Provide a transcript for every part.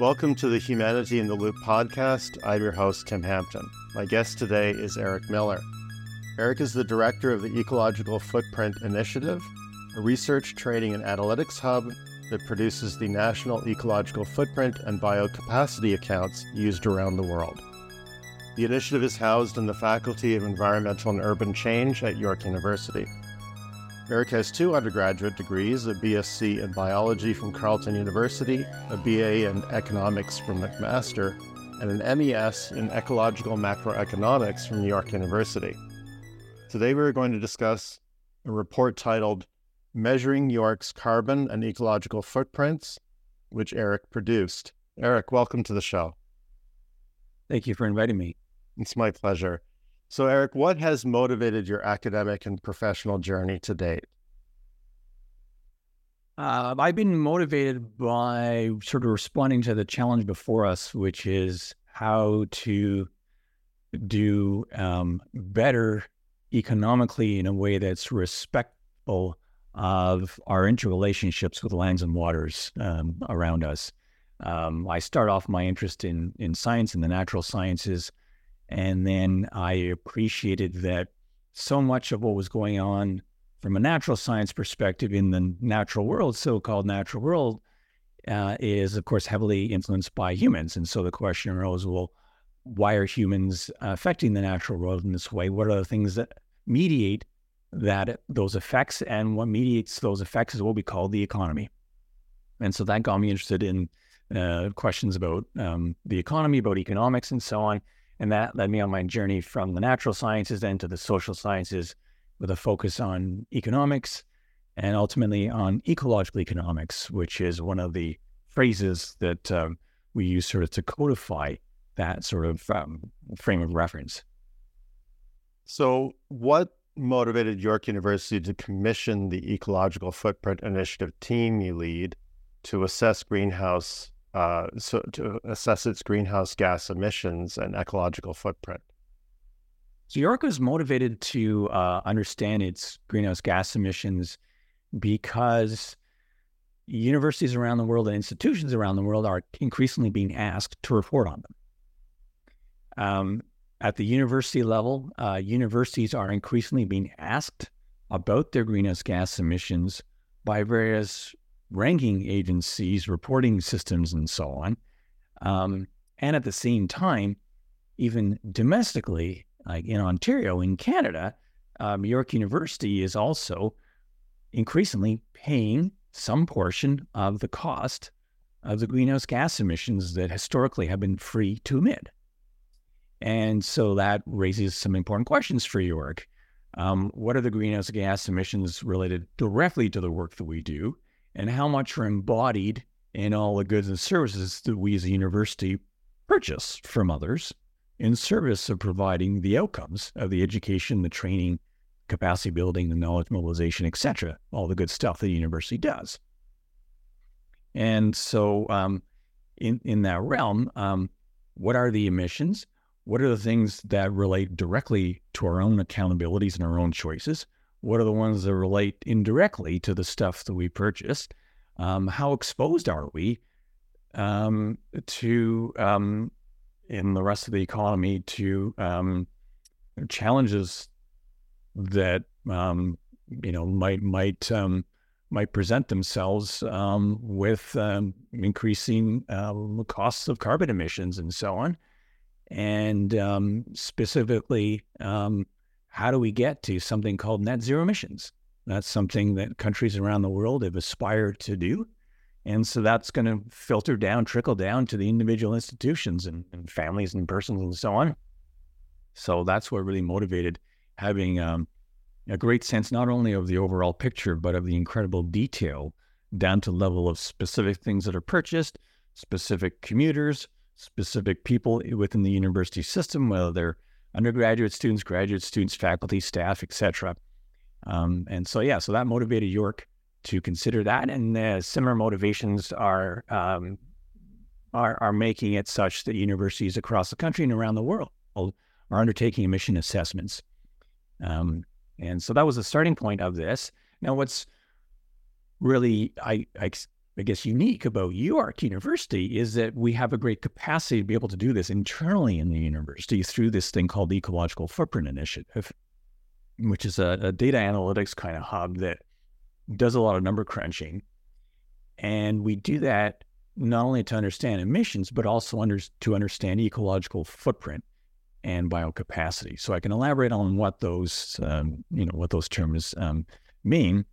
Welcome to the Humanity in the Loop podcast. I'm your host, Tim Hampton. My guest today is Eric Miller. Eric is the director of the Ecological Footprint Initiative, a research, training, and analytics hub that produces the National Ecological Footprint and Biocapacity accounts used around the world. The initiative is housed in the Faculty of Environmental and Urban Change at York University. Eric has two undergraduate degrees a BSc in biology from Carleton University, a BA in economics from McMaster, and an MES in ecological macroeconomics from New York University. Today we are going to discuss a report titled Measuring York's Carbon and Ecological Footprints, which Eric produced. Eric, welcome to the show. Thank you for inviting me. It's my pleasure. So, Eric, what has motivated your academic and professional journey to date? Uh, I've been motivated by sort of responding to the challenge before us, which is how to do um, better economically in a way that's respectful of our interrelationships with lands and waters um, around us. Um, I start off my interest in in science and the natural sciences and then I appreciated that so much of what was going on from a natural science perspective in the natural world, so called natural world, uh, is of course heavily influenced by humans. And so the question arose well, why are humans affecting the natural world in this way? What are the things that mediate that those effects? And what mediates those effects is what we call the economy. And so that got me interested in uh, questions about um, the economy, about economics, and so on. And that led me on my journey from the natural sciences then to the social sciences with a focus on economics and ultimately on ecological economics, which is one of the phrases that um, we use sort of to codify that sort of um, frame of reference. So, what motivated York University to commission the Ecological Footprint Initiative team you lead to assess greenhouse uh, so to assess its greenhouse gas emissions and ecological footprint. So York was motivated to uh, understand its greenhouse gas emissions because universities around the world and institutions around the world are increasingly being asked to report on them. Um, at the university level, uh, universities are increasingly being asked about their greenhouse gas emissions by various ranking agencies, reporting systems, and so on. Um, and at the same time, even domestically, like in Ontario, in Canada, um, York University is also increasingly paying some portion of the cost of the greenhouse gas emissions that historically have been free to emit. And so that raises some important questions for York. Um, what are the greenhouse gas emissions related directly to the work that we do? And how much are embodied in all the goods and services that we as a university purchase from others in service of providing the outcomes of the education, the training, capacity building, the knowledge mobilization, etc., all the good stuff that the university does. And so, um, in in that realm, um, what are the emissions? What are the things that relate directly to our own accountabilities and our own choices? What are the ones that relate indirectly to the stuff that we purchased? Um, how exposed are we um, to um, in the rest of the economy to um, challenges that um, you know might might um, might present themselves with increasing costs of carbon emissions and so on, and specifically how do we get to something called net zero emissions? That's something that countries around the world have aspired to do. And so that's going to filter down, trickle down to the individual institutions and, and, families and persons and so on. So that's what really motivated having um, a great sense not only of the overall picture, but of the incredible detail down to level of specific things that are purchased, specific commuters, specific people within the university system, whether they're undergraduate students, graduate students, faculty, staff, etc. Um, and so, yeah, so that motivated York to consider that, and uh, similar motivations are, um, are are making it such that universities across the country and around the world are undertaking emission assessments. Um, and so that was the starting point of this. Now, what's really I, I I guess, unique about York University is that we have a great capacity to be able to do this internally in the university through this thing called the Ecological Footprint Initiative, which is a, a data analytics kind of hub that does a lot of number crunching. And we do that not only to understand emissions, but also under, to understand ecological footprint and biocapacity. So I can elaborate on what those, um, you know, what those terms um, mean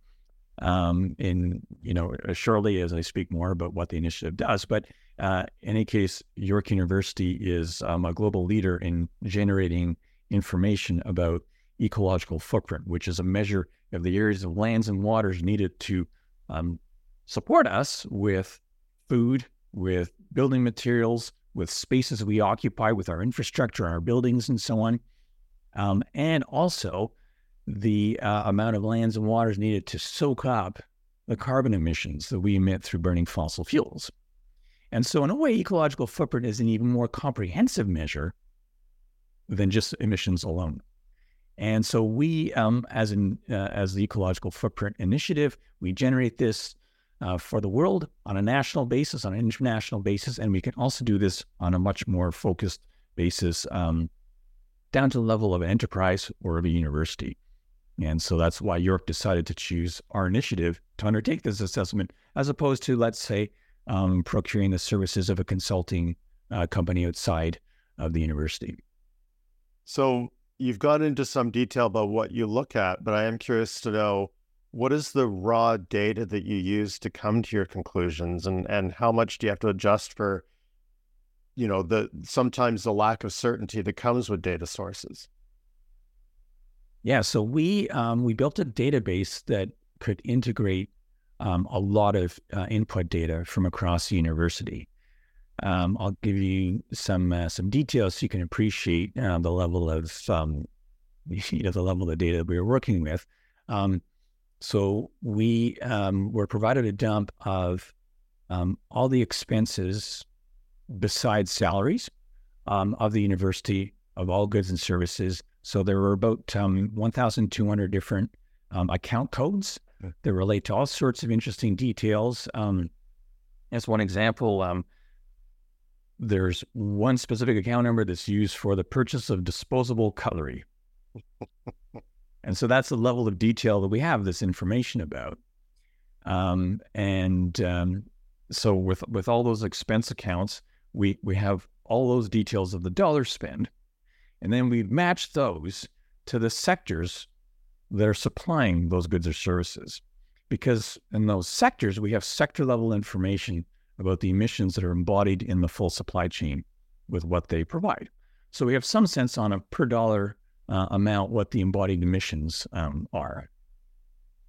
um, in you know surely as I speak more about what the initiative does. But uh, in any case, York University is um, a global leader in generating information about ecological footprint, which is a measure of the areas of lands and waters needed to um, support us with food, with building materials, with spaces we occupy, with our infrastructure, our buildings, and so on, um, and also the uh, amount of lands and waters needed to soak up the carbon emissions that we emit through burning fossil fuels. And so, in a way, ecological footprint is an even more comprehensive measure than just emissions alone. And so, we, um, as an uh, as the Ecological Footprint Initiative, we generate this uh, for the world on a national basis, on an international basis, and we can also do this on a much more focused basis, um, down to the level of an enterprise or of a university. And so that's why York decided to choose our initiative to undertake this assessment, as opposed to, let's say, um, procuring the services of a consulting uh, company outside of the university. So you've gone into some detail about what you look at, but I am curious to know what is the raw data that you use to come to your conclusions, and and how much do you have to adjust for, you know, the sometimes the lack of certainty that comes with data sources. Yeah, so we um, we built a database that could integrate um, a lot of uh, input data from across the university. Um, I'll give you some uh, some details so you can appreciate uh, the level of um, you know the level of data we were working with. Um, so we um, were provided a dump of all the expenses besides salaries of the university of all goods and services so there were about um, 1,200 different um, account codes that relate to all sorts of interesting details. Um, as one example, um, there's one specific account number that's used for the purchase of disposable cutlery. and so that's the level of detail that we have this information about. Um, and um, so with with all those expense accounts, we we have all those details of the dollar spend and then we match those to the sectors that are supplying those goods or services. Because in those sectors, we have sector level information about the emissions that are embodied in the full supply chain with what they provide. So we have some sense on a per dollar uh, amount what the embodied emissions um, are.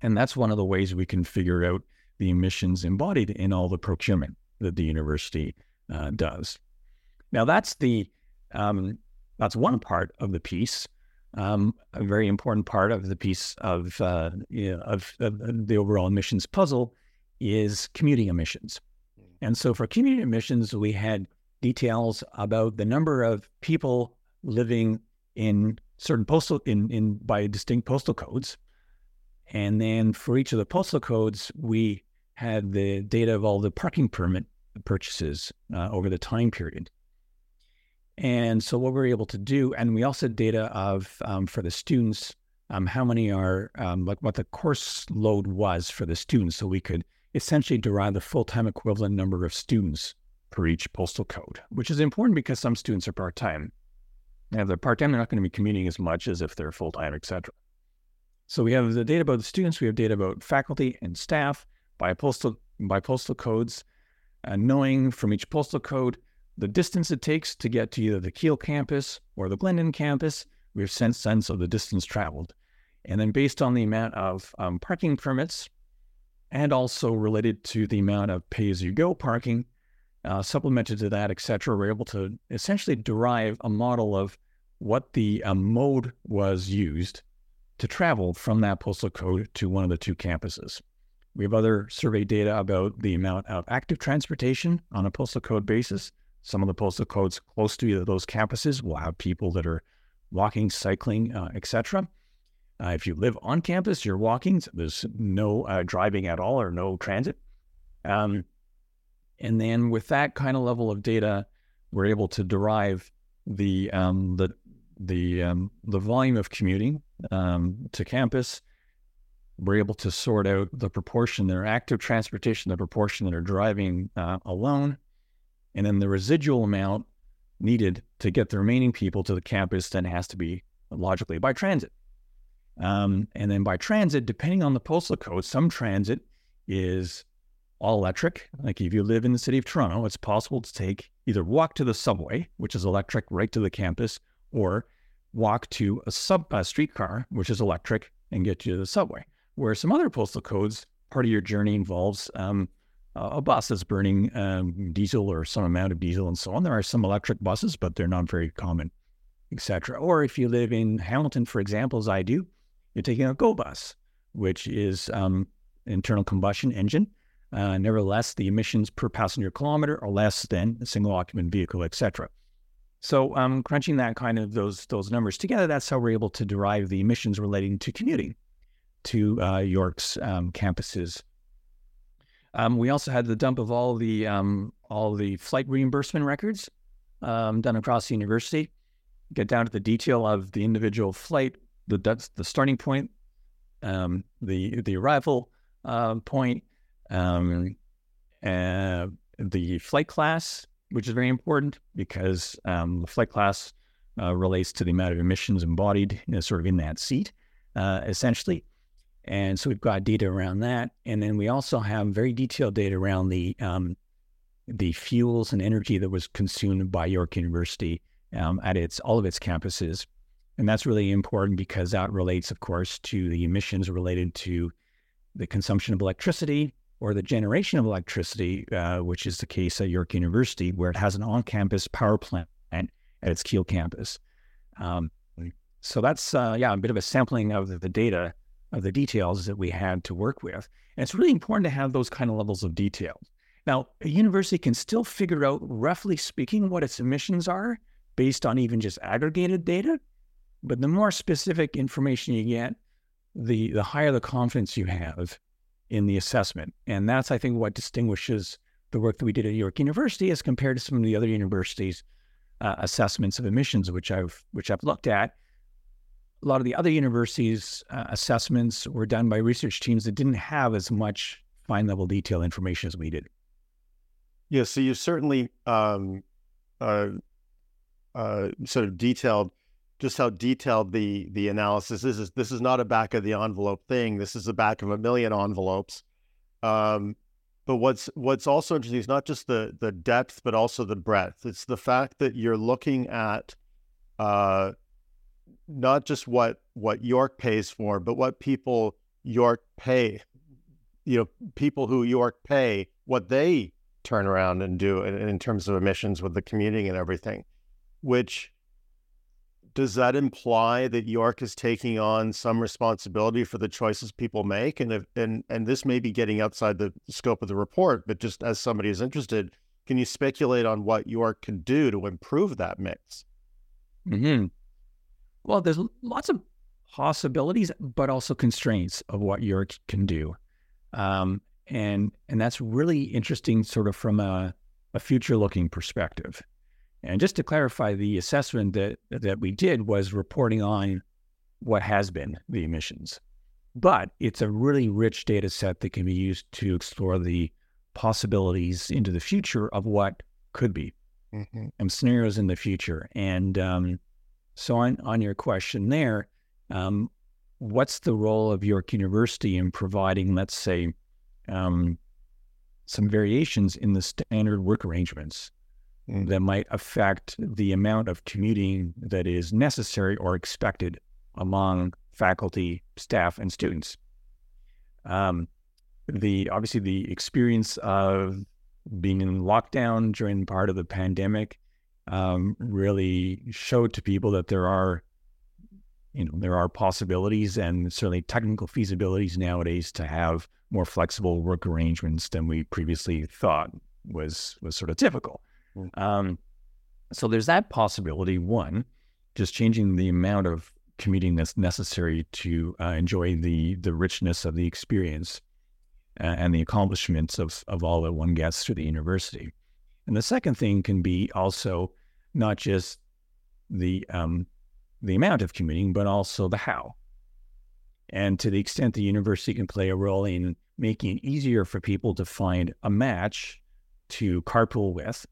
And that's one of the ways we can figure out the emissions embodied in all the procurement that the university uh, does. Now, that's the um, that's one part of the piece. Um, a very important part of the piece of, uh, you know, of, of, the overall emissions puzzle is commuting emissions. Hmm. And so for commuting emissions, we had details about the number of people living in certain postal in, in by distinct postal codes. And then for each of the postal codes, we had the data of all the parking permit purchases uh, over the time period. And so what we're able to do, and we also data of um, for the students, um, how many are um, like what the course load was for the students, so we could essentially derive the full time equivalent number of students per each postal code, which is important because some students are part time. If they're part time, they're not going to be commuting as much as if they're full time, etc. So we have the data about the students, we have data about faculty and staff by postal by postal codes, uh, knowing from each postal code the distance it takes to get to either the Keele campus or the Glendon campus, we have sense sense of the distance traveled. And then based on the amount of um, parking permits and also related to the amount of pay-as-you-go parking, uh, supplemented to that, et cetera, we're able to essentially derive a model of what the uh, mode was used to travel from that postal code to one of the two campuses. We have other survey data about the amount of active transportation on a postal code basis, some of the postal codes close to either those campuses will have people that are walking, cycling, uh, etc. Uh, if you live on campus, you're walking. So there's no uh, driving at all or no transit. Um, and then with that kind of level of data, we're able to derive the um, the the um, the volume of commuting um, to campus. We're able to sort out the proportion that are active transportation, the proportion that are driving uh, alone, and then the residual amount needed to get the remaining people to the campus then has to be logically by transit. Um, and then by transit, depending on the postal code, some transit is all electric. Like if you live in the city of Toronto, it's possible to take either walk to the subway, which is electric, right to the campus, or walk to a sub a streetcar, which is electric, and get you to the subway. Where some other postal codes, part of your journey involves um, a bus that's burning um, diesel or some amount of diesel and so on. There are some electric buses, but they're not very common, etc. Or if you live in Hamilton, for example, as I do, you're taking a GO bus, which is um, internal combustion engine. Uh, nevertheless, the emissions per passenger kilometer are less than a single occupant vehicle, etc. So, um, crunching that kind of those those numbers together, that's how we're able to derive the emissions relating to commuting to uh, York's um, campuses. Um, we also had the dump of all the um, all the flight reimbursement records um, done across the university. Get down to the detail of the individual flight, the the starting point, um, the the arrival uh, point, um, the flight class, which is very important because the flight class uh, relates to the amount of emissions embodied, you know, sort of in that seat, uh, essentially. And so we've got data around that, and then we also have very detailed data around the um, the fuels and energy that was consumed by York University um, at its all of its campuses, and that's really important because that relates, of course, to the emissions related to the consumption of electricity or the generation of electricity, uh, which is the case at York University, where it has an on-campus power plant at its Keele campus. Um, so that's uh, yeah a bit of a sampling of the data of the details that we had to work with. And it's really important to have those kind of levels of detail. Now, a university can still figure out, roughly speaking, what its emissions are based on even just aggregated data. But the more specific information you get, the, the higher the confidence you have in the assessment. And that's, I think, what distinguishes the work that we did at York University as compared to some of the other universities' uh, assessments of emissions, which I've which I've looked at a lot of the other universities' uh, assessments were done by research teams that didn't have as much fine level detail information as we did. Yeah, so you certainly um, uh, uh, sort of detailed just how detailed the the analysis is. This is not a back of the envelope thing. This is the back of a million envelopes. Um, but what's what's also interesting is not just the the depth, but also the breadth. It's the fact that you're looking at uh, not just what what York pays for, but what people York pay. You know, people who York pay, what they turn around and do in, in terms of emissions with the commuting and everything. Which does that imply that York is taking on some responsibility for the choices people make? And if, and and this may be getting outside the scope of the report, but just as somebody is interested, can you speculate on what York can do to improve that mix? Mm-hmm. Well, there's lots of possibilities, but also constraints of what York can do. Um, and and that's really interesting sort of from a, a future looking perspective. And just to clarify, the assessment that that we did was reporting on what has been the emissions. But it's a really rich data set that can be used to explore the possibilities into the future of what could be mm-hmm. and scenarios in the future. And um, so on, on your question there, um, what's the role of York University in providing, let's say, um, some variations in the standard work arrangements mm. that might affect the amount of commuting that is necessary or expected among faculty, staff, and students. Um, the obviously the experience of being in lockdown during part of the pandemic um, really showed to people that there are, you know, there are possibilities and certainly technical feasibilities nowadays to have more flexible work arrangements than we previously thought was was sort of typical. Mm. Um, so there's that possibility. One, just changing the amount of commuting that's necessary to uh, enjoy the the richness of the experience. and the accomplishments of, of all that one gets through the university. And the second thing can be also not just the um, the amount of commuting, but also the how. And to the extent the university can play a role in making it easier for people to find a match to carpool with,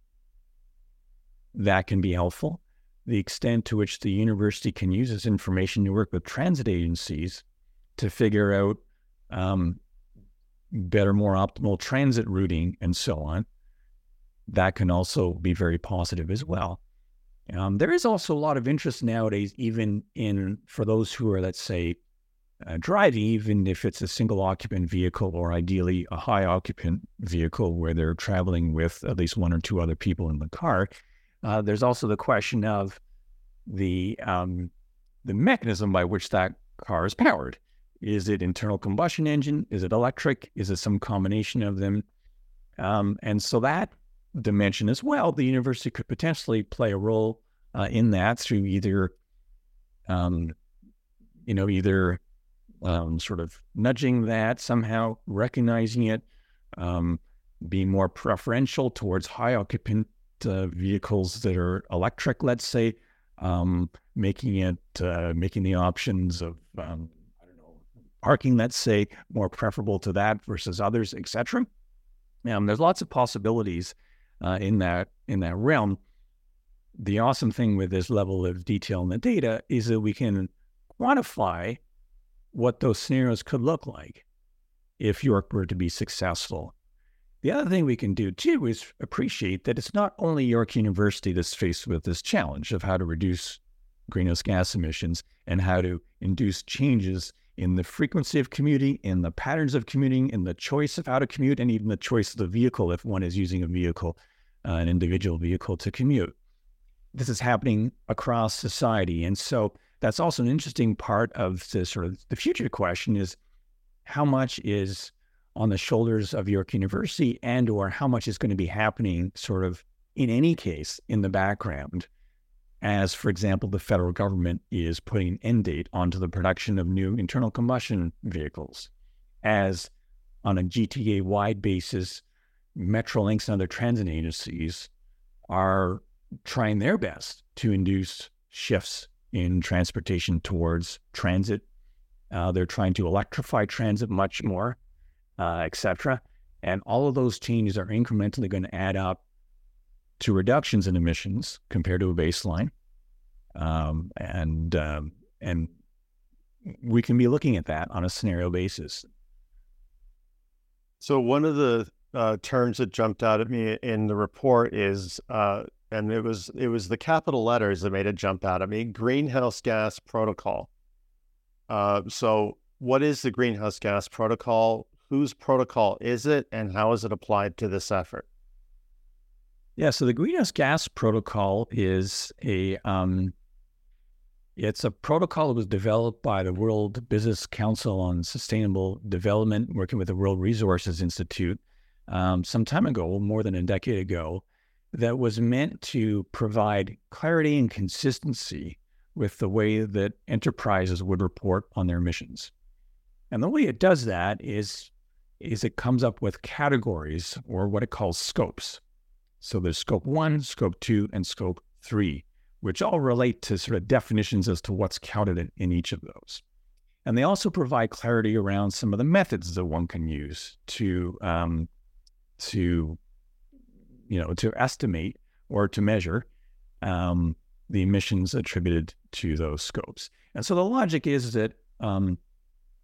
that can be helpful. The extent to which the university can use this information to work with transit agencies to figure out um, better, more optimal transit routing and so on, that can also be very positive as well. Um, there is also a lot of interest nowadays, even in for those who are, let's say, uh, driving, even if it's a single occupant vehicle or ideally a high occupant vehicle where they're traveling with at least one or two other people in the car. Uh, there's also the question of the um, the mechanism by which that car is powered. Is it internal combustion engine? Is it electric? Is it some combination of them? Um, and so that dimension as well, the university could potentially play a role uh, in that through either, um, you know, either um, sort of nudging that somehow, recognizing it, um, being more preferential towards high occupant uh, vehicles that are electric, let's say, um, making it uh, making the options of um, I don't know parking, let's say, more preferable to that versus others, etc. Um, there's lots of possibilities uh, in that in that realm. The awesome thing with this level of detail in the data is that we can quantify what those scenarios could look like if York were to be successful. The other thing we can do too is appreciate that it's not only York University that's faced with this challenge of how to reduce greenhouse gas emissions and how to induce changes in the frequency of commuting, in the patterns of commuting, in the choice of how to commute, and even the choice of the vehicle if one is using a vehicle, uh, an individual vehicle to commute. This is happening across society. And so that's also an interesting part of the sort of the future question is how much is on the shoulders of York University and or how much is going to be happening sort of in any case in the background as for example the federal government is putting an end date onto the production of new internal combustion vehicles as on a GTA wide basis Metrolinx and other transit agencies are trying their best to induce shifts in transportation towards transit. Uh, they're trying to electrify transit much more, uh, cetera, And all of those changes are incrementally going to add up to reductions in emissions compared to a baseline. Um, and um, and we can be looking at that on a scenario basis. So one of the uh, terms that jumped out at me in the report is uh, and it was it was the capital letters that made it jump out at me. Greenhouse gas protocol. Uh, so, what is the greenhouse gas protocol? Whose protocol is it, and how is it applied to this effort? Yeah, so the greenhouse gas protocol is a um, it's a protocol that was developed by the World Business Council on Sustainable Development, working with the World Resources Institute um, some time ago, more than a decade ago that was meant to provide clarity and consistency with the way that enterprises would report on their missions. And the way it does that is, is it comes up with categories or what it calls scopes. So there's scope one, scope two, and scope three, which all relate to sort of definitions as to what's counted in, in each of those. And they also provide clarity around some of the methods that one can use to um, to you know, to estimate or to measure um, the emissions attributed to those scopes. And so the logic is that um,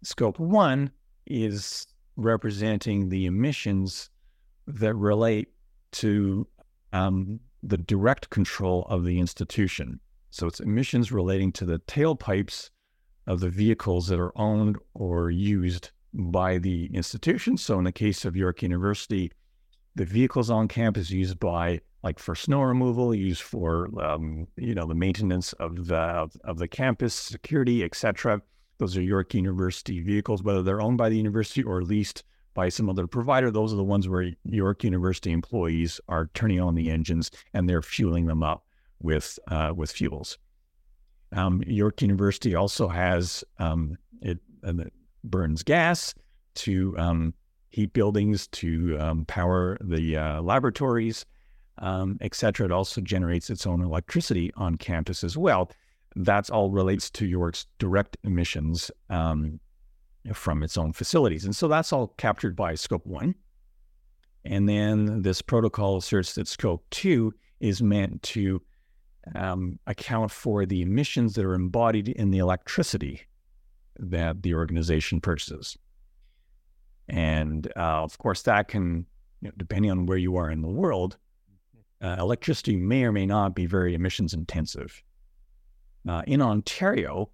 scope one is representing the emissions that relate to um, the direct control of the institution. So it's emissions relating to the tailpipes of the vehicles that are owned or used by the institution. So in the case of York University, the vehicles on campus used by like for snow removal, used for um, you know the maintenance of the of the campus security, etc. Those are York University vehicles, whether they're owned by the university or leased by some other provider. Those are the ones where York University employees are turning on the engines and they're fueling them up with uh, with fuels. Um, York University also has um, it, it burns gas to um, heat buildings, to um, power the uh, laboratories, um, et cetera. It also generates its own electricity on campus as well. That's all relates to York's direct emissions um, from its own facilities. And so that's all captured by scope one. And then this protocol asserts that scope two is meant to um, account for the emissions that are embodied in the electricity that the organization purchases. And uh, of course, that can, you know, depending on where you are in the world, uh, electricity may or may not be very emissions intensive. Uh, in Ontario,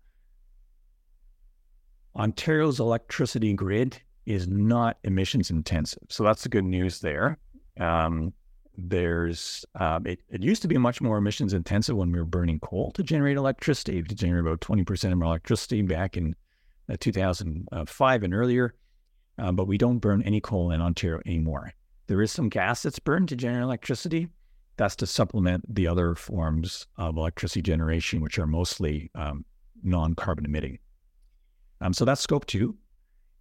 Ontario's electricity grid is not emissions intensive. So that's the good news there. Um, there's um, it, it used to be much more emissions intensive when we were burning coal to generate electricity, to generate about 20% of our electricity back in uh, 2005 and earlier. Uh, but we don't burn any coal in Ontario anymore. There is some gas that's burned to generate electricity. That's to supplement the other forms of electricity generation, which are mostly um, non carbon emitting. Um, so that's scope two.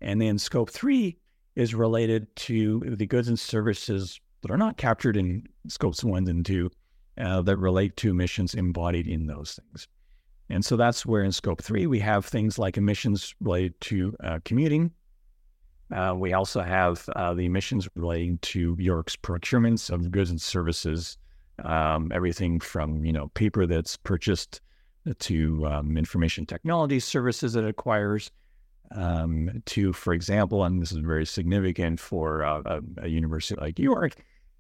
And then scope three is related to the goods and services that are not captured in scopes one and two uh, that relate to emissions embodied in those things. And so that's where in scope three, we have things like emissions related to uh, commuting. Uh, we also have uh, the emissions relating to York's procurements of goods and services, um, everything from you know paper that's purchased to um, information technology services that it acquires, um, to, for example, and this is very significant for uh, a, a, university like York,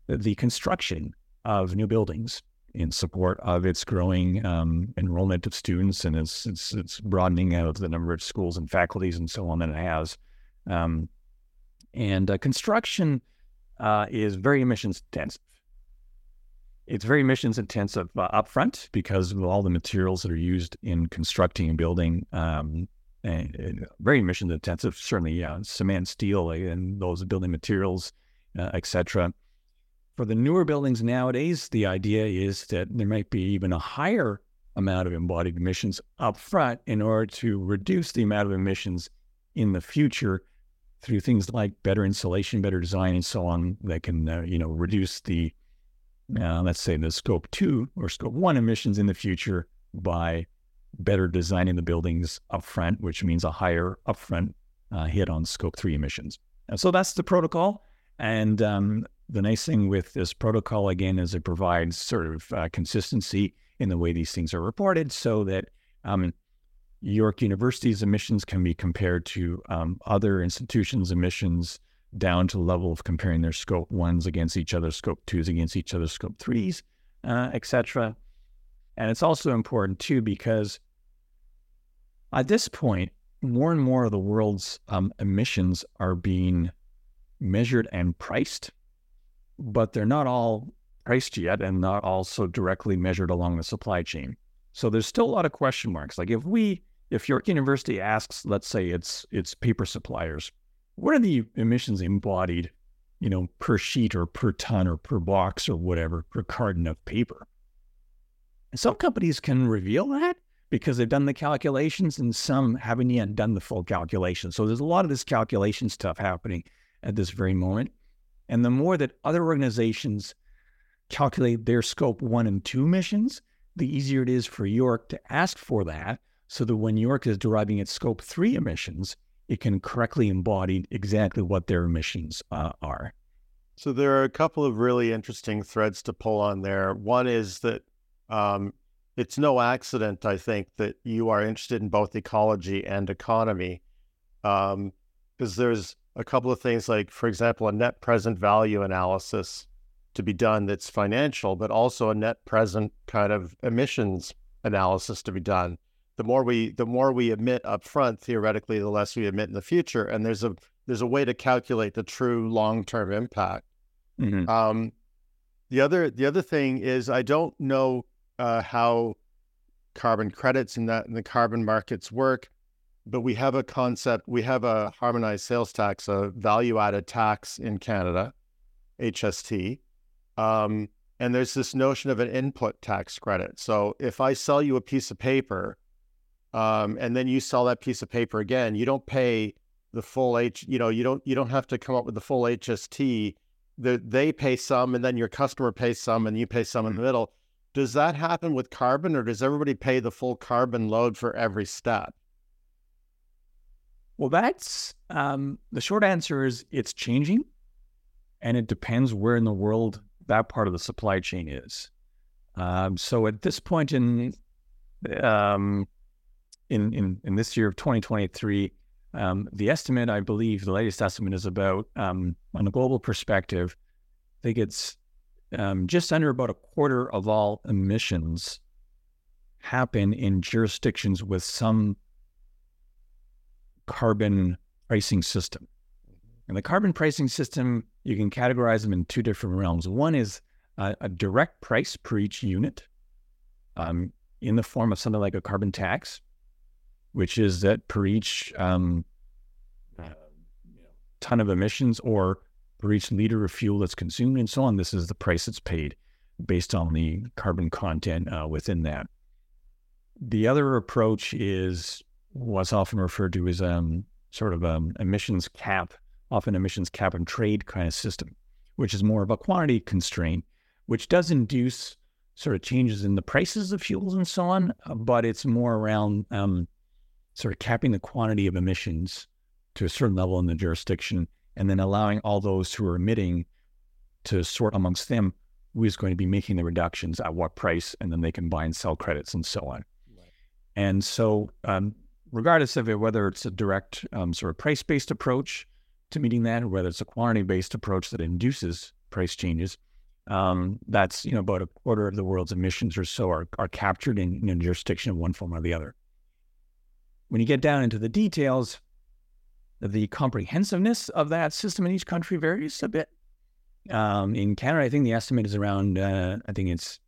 the construction of new buildings in support of its growing um, enrollment of students and its, its, its broadening of the number of schools and faculties and so on that it has. Um, and uh, construction uh, is very emissions intensive. It's very emissions intensive uh, upfront because of all the materials that are used in constructing and building. Um, and, and, very emissions intensive, certainly, yeah, cement, steel, and those building materials, uh, etc. For the newer buildings nowadays, the idea is that there might be even a higher amount of embodied emissions up front in order to reduce the amount of emissions in the future through things like better insulation, better design, and so on that can, uh, you know, reduce the, uh, let's say, the scope two or scope one emissions in the future by better designing the buildings up front, which means a higher upfront uh, hit on scope three emissions. And so that's the protocol. And um, the nice thing with this protocol, again, is it provides sort of uh, consistency in the way these things are reported so that um, York University's emissions can be compared to um, other institutions' emissions down to the level of comparing their scope ones against each other, scope twos against each other, scope threes, uh, etc. And it's also important too because at this point, more and more of the world's um, emissions are being measured and priced but they're not all priced yet and not also directly measured along the supply chain. So there's still a lot of question marks. Like if we, if York University asks, let's say it's it's paper suppliers, what are the emissions embodied, you know, per sheet or per ton or per box or whatever, per carton of paper? Some companies can reveal that because they've done the calculations and some haven't yet done the full calculation. So there's a lot of this calculation stuff happening at this very moment. And the more that other organizations calculate their scope one and two emissions, the easier it is for York to ask for that so that when York is deriving its scope three emissions, it can correctly embody exactly what their emissions uh, are. So there are a couple of really interesting threads to pull on there. One is that um, it's no accident, I think, that you are interested in both ecology and economy, because um, there's a couple of things like, for example, a net present value analysis to be done that's financial, but also a net present kind of emissions analysis to be done. The more we the more we emit upfront, theoretically, the less we emit in the future. And there's a there's a way to calculate the true long term impact. Mm-hmm. Um, the other the other thing is I don't know uh, how carbon credits and that in the carbon markets work but we have a concept, we have a harmonized sales tax, a value added tax in Canada, HST. Um, and there's this notion of an input tax credit. So if I sell you a piece of paper um, and then you sell that piece of paper again, you don't pay the full H. You know, you don't you don't have to come up with the full HST. The, they pay some, and then your customer pays some, and you pay some in the middle. Does that happen with carbon, or does everybody pay the full carbon load for every step? Well, that's um, the short answer is it's changing, and it depends where in the world that part of the supply chain is. Um, so at this point in um, in, in in this year of 2023, um, the estimate, I believe, the latest estimate is about um, on a global perspective. I think it's um, just under about a quarter of all emissions happen in jurisdictions with some carbon pricing system. And the carbon pricing system, you can categorize them in two different realms. One is a, a direct price per each unit um, in the form of something like a carbon tax, which is that per each um, ton of emissions or per each liter of fuel that's consumed and so on, this is the price that's paid based on the carbon content uh, within that. The other approach is what's often referred to as um, sort of um, emissions cap, often emissions cap and trade kind of system, which is more of a quantity constraint, which does induce sort of changes in the prices of fuels and so on, uh, but it's more around um, sort of capping the quantity of emissions to a certain level in the jurisdiction and then allowing all those who are emitting to sort amongst them who is going to be making the reductions at what price, and then they can buy and sell credits and so on. Right. And so um, regardless of it, whether it's a direct um, sort of price based approach to meeting that, or whether it's a quantity based approach that induces price changes, um, that's you know about a quarter of the world's emissions or so are, are captured in, in a jurisdiction of one form or the other. When you get down into the details, the comprehensiveness of that system in each country varies a bit. Um, in Canada, I think the estimate is around, uh, I think it's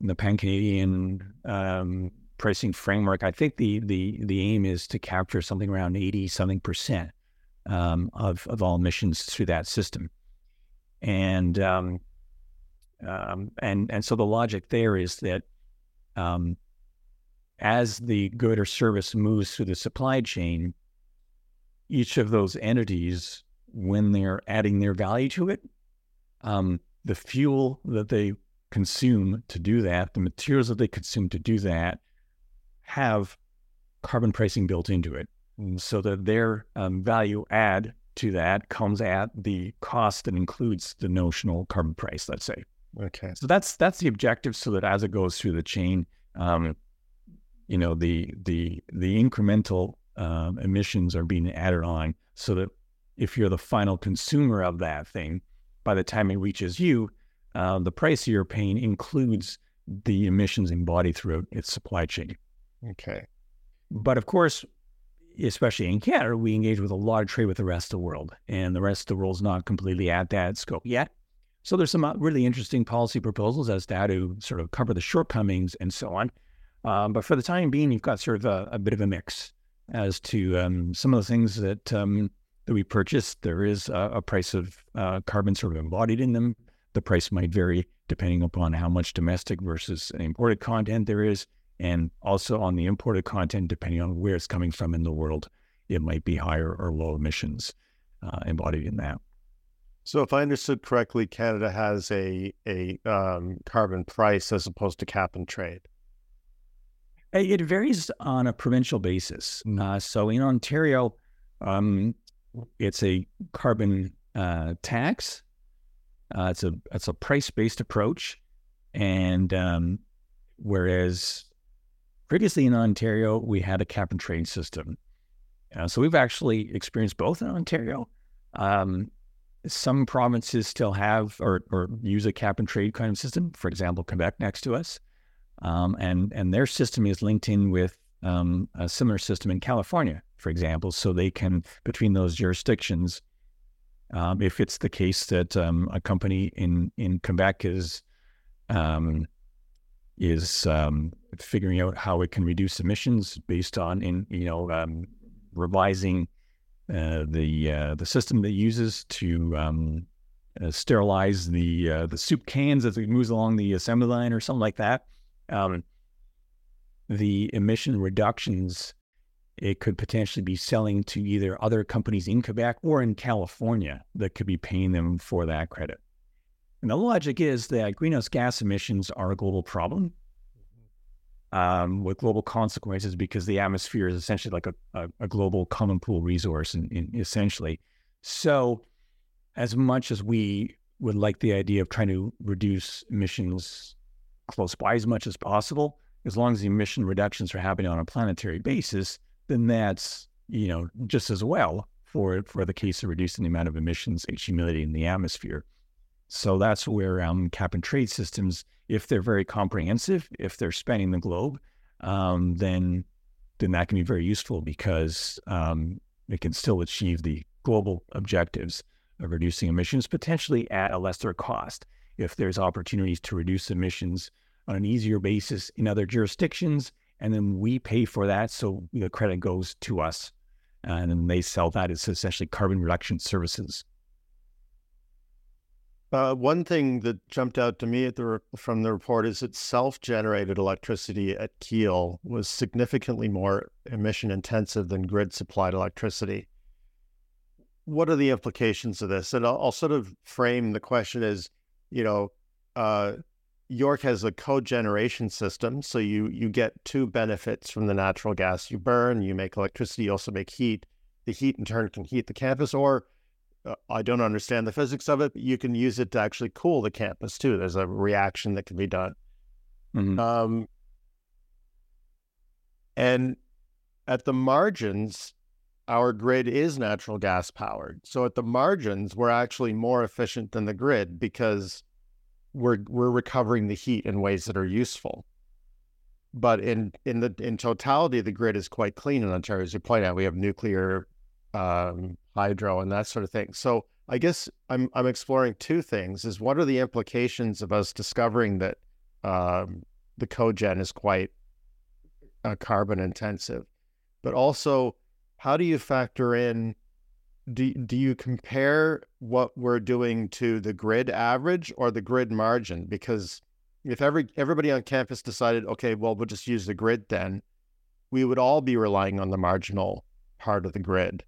the Pan Canadian um, pricing framework, I think the the the aim is to capture something around eighty something percent um, of of all emissions through that system, and um, um, and and so the logic there is that um, as the good or service moves through the supply chain, each of those entities, when they're adding their value to it, um, the fuel that they consume to do that, the materials that they consume to do that, have carbon pricing built into it so that their um, value add to that comes at the cost that includes the notional carbon price, let's say. Okay. So that's that's the objective so that as it goes through the chain, um, you know, the the the incremental um, emissions are being added on so that if you're the final consumer of that thing, by the time it reaches you, uh, the price you're paying includes the emissions embodied throughout its supply chain. Okay. But of course, especially in Canada, we engage with a lot of trade with the rest of the world, and the rest of the world's not completely at that scope yet. So there's some uh, really interesting policy proposals as to how to sort of cover the shortcomings and so on. Um, but for the time being, you've got sort of a, a bit of a mix as to um, some of the things that um, that we purchase. There is a, a price of uh, carbon sort of embodied in them. The price might vary depending upon how much domestic versus imported content there is. And also on the imported content, depending on where it's coming from in the world, it might be higher or low emissions uh, embodied in that. So, if I understood correctly, Canada has a a um, carbon price as opposed to cap and trade. It varies on a provincial basis. Uh, so, in Ontario, um, it's a carbon uh, tax. Uh, it's a it's a price based approach, and um, whereas Previously in Ontario, we had a cap and trade system. Uh, so we've actually experienced both in Ontario. Um, some provinces still have or, or, use a cap and trade kind of system. For example, Quebec next to us, um, and and their system is linked in with um, a similar system in California, for example. So they can between those jurisdictions, um, if it's the case that um, a company in in Quebec is um, is um, figuring out how it can reduce emissions based on in you know revising uh, the uh, the system that uses to um, uh, sterilize the uh, the soup cans as it moves along the assembly line or something like that. Um, the emission reductions it could potentially be selling to either other companies in Quebec or in California that could be paying them for that credit. And the logic is that greenhouse gas emissions are a global problem um, with global consequences because the atmosphere is essentially like a, a, a global common pool resource, in, in essentially. So, as much as we would like the idea of trying to reduce emissions close by as much as possible, as long as the emission reductions are happening on a planetary basis, then that's you know just as well for for the case of reducing the amount of emissions accumulating in the atmosphere. So that's where um, cap and trade systems, if they're very comprehensive, if they're spanning the globe, um, then then that can be very useful because um, it can still achieve the global objectives of reducing emissions, potentially at a lesser cost. If there's opportunities to reduce emissions on an easier basis in other jurisdictions, and then we pay for that. So the credit goes to us, and then they sell that as essentially carbon reduction services. Uh, one thing that jumped out to me the, from the report is that self-generated electricity at Keele was significantly more emission intensive than grid-supplied electricity. What are the implications of this? And I'll, I'll sort of frame the question as, you know, uh, York has a cogeneration system, so you you get two benefits from the natural gas you burn. You make electricity, you also make heat. The heat in turn can heat the campus, or uh, I don't understand the physics of it, but you can use it to actually cool the campus too. There's a reaction that can be done. Mm-hmm. Um, and at the margins, our grid is natural gas powered. So at the margins, we're actually more efficient than the grid because we're we're recovering the heat in ways that are useful. But in in the in totality, the grid is quite clean in Ontario. As you point out, we have nuclear, um, hydro, and that sort of thing. So I guess I'm I'm exploring two things: is what are the implications of us discovering that um, the cogen is quite uh, carbon intensive, but also how do you factor in do, do you compare what we're doing to the grid average or the grid margin? Because if every everybody on campus decided, okay, well, we'll just use the grid then, we would all be relying on the marginal part of the grid.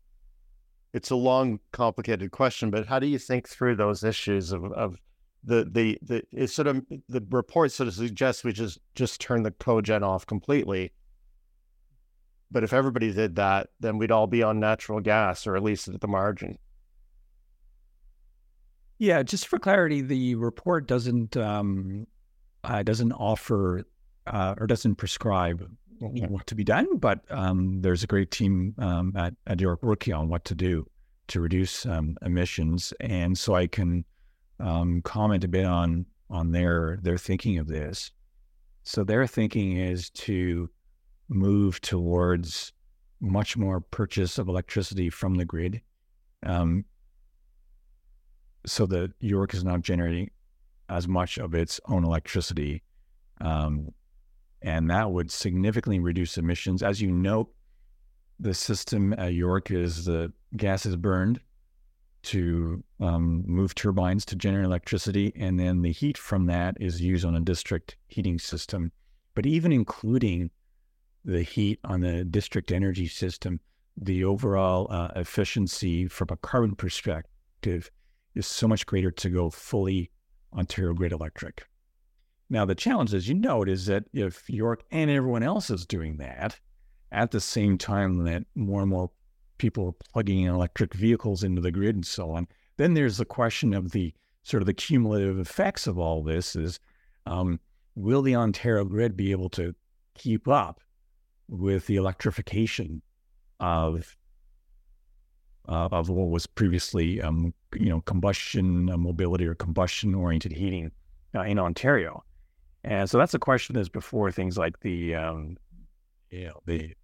It's a long, complicated question, but how do you think through those issues of, of the the the sort of the report sort of suggests we just just turn the cogen off completely but if everybody did that, then we'd all be on natural gas, or at least at the margin. Yeah, just for clarity, the report doesn't um, uh, doesn't offer uh, or doesn't prescribe what to be done, but um, there's a great team um, at, at York working on what to do to reduce um, emissions, and so I can um, comment a bit on on their their thinking of this. So their thinking is to move towards much more purchase of electricity from the grid. Um, so that York is not generating as much of its own electricity. Um, and that would significantly reduce emissions. As you note, the system at York is the gas is burned to um, move turbines to generate electricity, and then the heat from that is used on a district heating system. But even including the heat on the district energy system, the overall uh, efficiency from a carbon perspective is so much greater to go fully Ontario grid electric. Now, the challenge, as you note, is that if York and everyone else is doing that at the same time that more and more people are plugging in electric vehicles into the grid and so on, then there's the question of the sort of the cumulative effects of all this is um, will the Ontario grid be able to keep up with the electrification of uh, of what was previously, um, you know, combustion uh, mobility or combustion oriented heating uh, in Ontario. And so that's a question that's before things like the, um, you know, the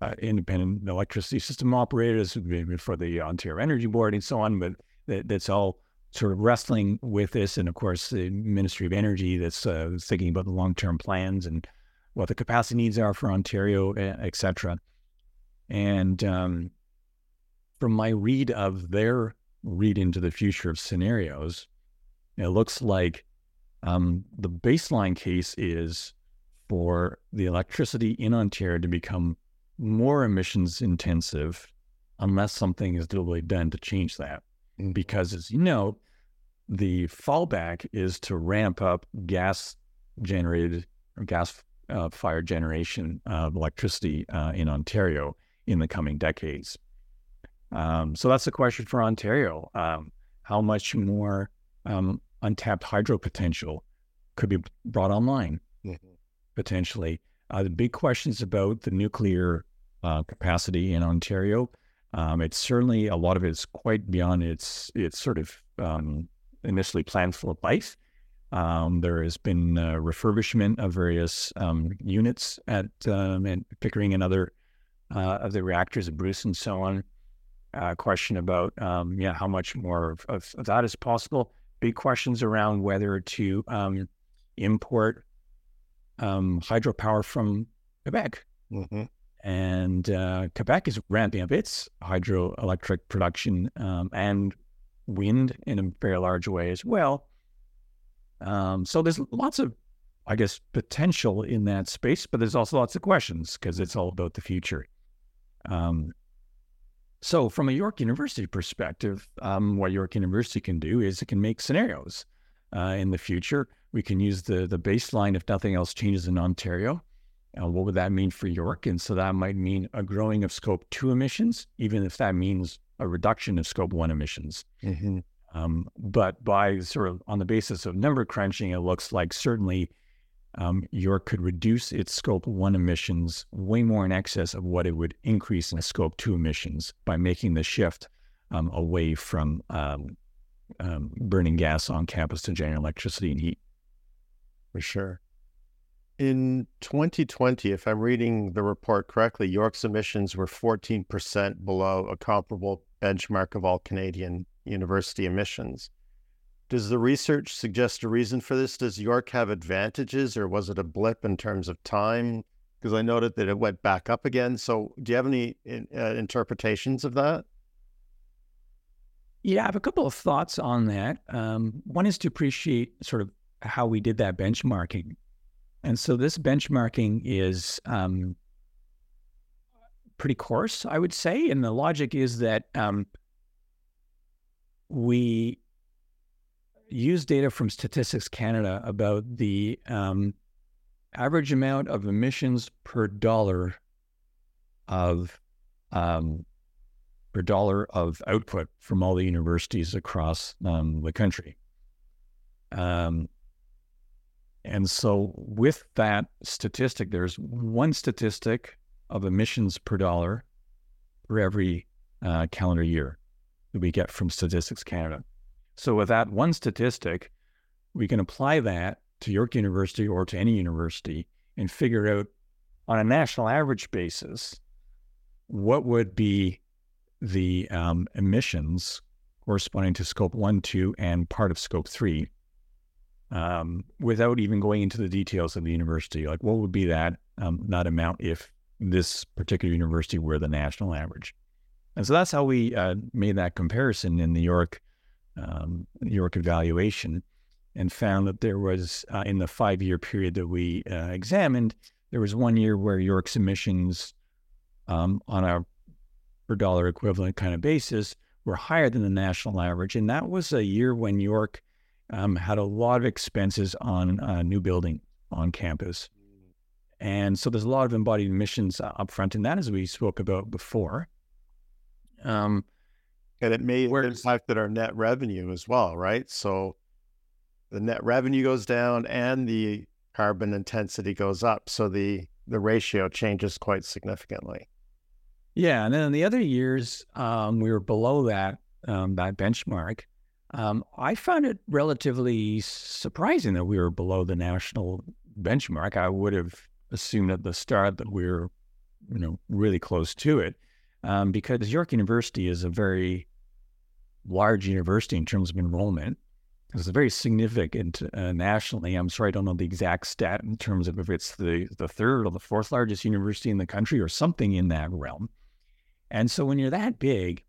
uh, independent electricity system operators for the Ontario Energy Board and so on. But that, that's all sort of wrestling with this, and of course the Ministry of Energy that's uh, thinking about the long term plans and what the capacity needs are for Ontario, et cetera. And um, from my read of their read into the future of scenarios, it looks like um, the baseline case is for the electricity in Ontario to become more emissions intensive unless something is deliberately done to change that. Mm-hmm. Because as you know, the fallback is to ramp up gas generated or gas uh, fired generation of electricity uh, in Ontario in the coming decades. Um, so that's a question for Ontario. Um, how much more um, untapped hydro potential could be brought online mm-hmm. potentially? Uh, the big questions about the nuclear uh, capacity in Ontario. Um, it's certainly a lot of it is quite beyond its its sort of um, initially planned for life. Um, there has been uh, refurbishment of various um, units at um, and Pickering and other uh, of the reactors at Bruce and so on. Uh, question about um, yeah how much more of, of, of, that is possible. Big questions around whether to um, import um, hydropower from Quebec. Mm-hmm. And uh, Quebec is ramping up its hydroelectric production and wind in a very large way as well. Um, so there's lots of, I guess, potential in that space, but there's also lots of questions because it's all about the future. Um, so from a York University perspective, um, what York University can do is it can make scenarios uh, in the future. We can use the the baseline if nothing else changes in Ontario. Uh, what would that mean for York? And so that might mean a growing of scope two emissions, even if that means a reduction of scope one emissions. Mm-hmm. Um, but by sort of on the basis of number crunching, it looks like certainly um, York could reduce its scope one emissions way more in excess of what it would increase in scope two emissions by making the shift um, away from um, um, burning gas on campus to generate electricity and heat. For sure. In 2020, if I'm reading the report correctly, York's emissions were 14% below a comparable benchmark of all Canadian university emissions. Does the research suggest a reason for this? Does York have advantages or was it a blip in terms of time? Because I noted that it went back up again. So, do you have any uh, interpretations of that? Yeah, I have a couple of thoughts on that. Um, one is to appreciate sort of how we did that benchmarking. And so this benchmarking is um, pretty coarse, I would say. And the logic is that um, we use data from Statistics Canada about the um, average amount of emissions per dollar of um, per dollar of output from all the universities across um, the country. Um, and so, with that statistic, there's one statistic of emissions per dollar for every uh, calendar year that we get from Statistics Canada. So, with that one statistic, we can apply that to York University or to any university and figure out on a national average basis what would be the um, emissions corresponding to scope one, two, and part of scope three um, without even going into the details of the university. Like, what would be that um, that amount if this particular university were the national average? And so that's how we uh, made that comparison in the York um, York evaluation, and found that there was uh, in the five year period that we uh, examined, there was one year where York's emissions um, on a per dollar equivalent kind of basis were higher than the national average, and that was a year when York um, had a lot of expenses on uh, new building on campus. And so there's a lot of embodied emissions uh, up front in that, as we spoke about before. Um, and it may have impacted our net revenue as well, right? So the net revenue goes down and the carbon intensity goes up. So the, the ratio changes quite significantly. Yeah. And then in the other years, um, we were below that, um, that benchmark. Um, I found it relatively surprising that we were below the national benchmark. I would have assumed at the start that we were, you know, really close to it, um, because York University is a very large university in terms of enrollment. It's very significant uh, nationally. I'm sorry, I don't know the exact stat in terms of if it's the the third or the fourth largest university in the country or something in that realm. And so, when you're that big,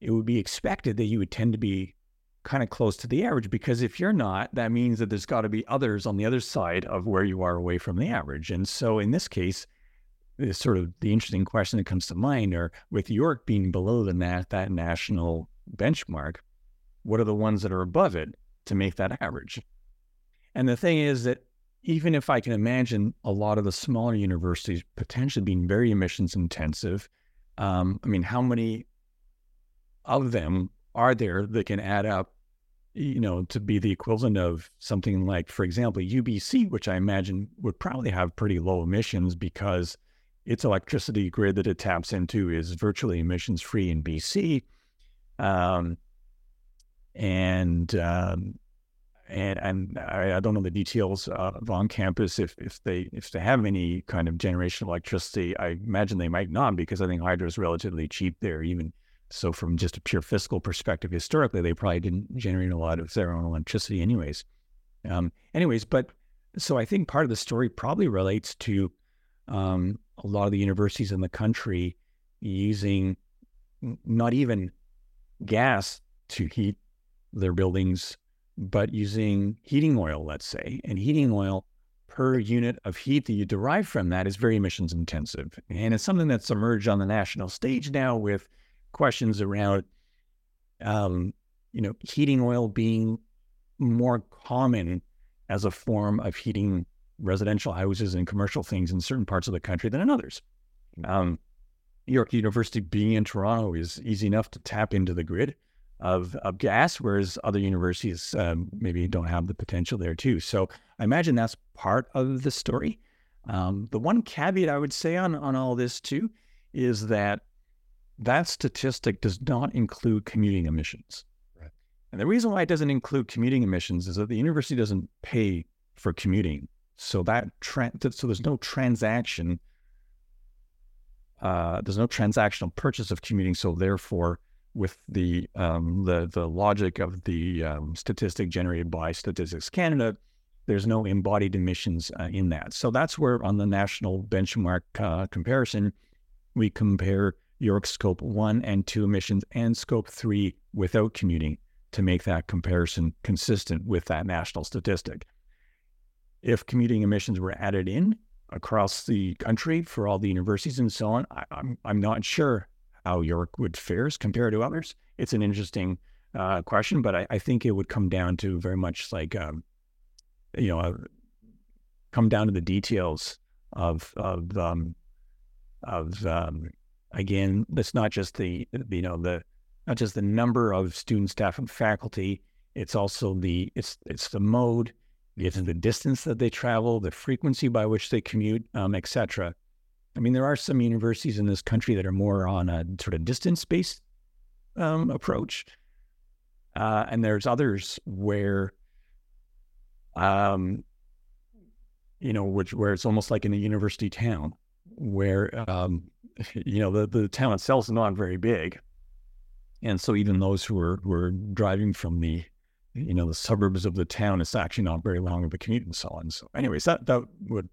it would be expected that you would tend to be kind of close to the average because if you're not, that means that there's got to be others on the other side of where you are away from the average. And so in this case, is sort of the interesting question that comes to mind are with York being below the nat- that national benchmark, what are the ones that are above it to make that average? And the thing is that even if I can imagine a lot of the smaller universities potentially being very emissions intensive, um, I mean, how many of them are there that can add up, you know, to be the equivalent of something like, for example, UBC, which I imagine would probably have pretty low emissions because its electricity grid that it taps into is virtually emissions free in BC. Um, and um, and and I, I, don't know the details uh, on campus if if they if they have any kind of generation of electricity. I imagine they might not because I think hydro is relatively cheap there. Even so, from just a pure fiscal perspective, historically they probably didn't generate a lot of their own electricity, anyways. Um, anyways, but so I think part of the story probably relates to um, a lot of the universities in the country using not even gas to heat their buildings, but using heating oil, let's say. And heating oil per unit of heat that you derive from that is very emissions intensive. And it's something that's emerged on the national stage now with questions around, um, you know, heating oil being more common as a form of heating residential houses and commercial things in certain parts of the country than in others. Um, York University being in Toronto is easy enough to tap into the grid of, of gas, whereas other universities um, maybe don't have the potential there too. So I imagine that's part of the story. Um, the one caveat I would say on, on all this too is that that statistic does not include commuting emissions. Right. And the reason why it doesn't include commuting emissions is that the university doesn't pay for commuting. So that tra- so there's no transaction. Uh, there's no transactional purchase of commuting. So therefore, with the um, the the logic of the um, statistic generated by Statistics Canada, there's no embodied emissions uh, in that. So that's where on the national benchmark uh, comparison, we compare York Scope one and two emissions and Scope three without commuting to make that comparison consistent with that national statistic if commuting emissions were added in across the country for all the universities and so on, I, am I'm, I'm not sure how York would fares compared to others. It's an interesting uh, question, but I, I, think it would come down to very much like um, you know, uh, come down to the details of of um, of um, again, it's not just the you know the not just the number of student staff and faculty. It's also the it's it's the mode given the distance that they travel, the frequency by which they commute, um, etc. I mean, there are some universities in this country that are more on a sort of distance-based um, approach, uh, and there's others where, um, you know, which where it's almost like in a university town, where um, you know the the town itself is not very big, and so even those who are who are driving from the Mm-hmm. you know, the suburbs of the town, it's actually not very long of a commute and so on. So anyways, that, that would,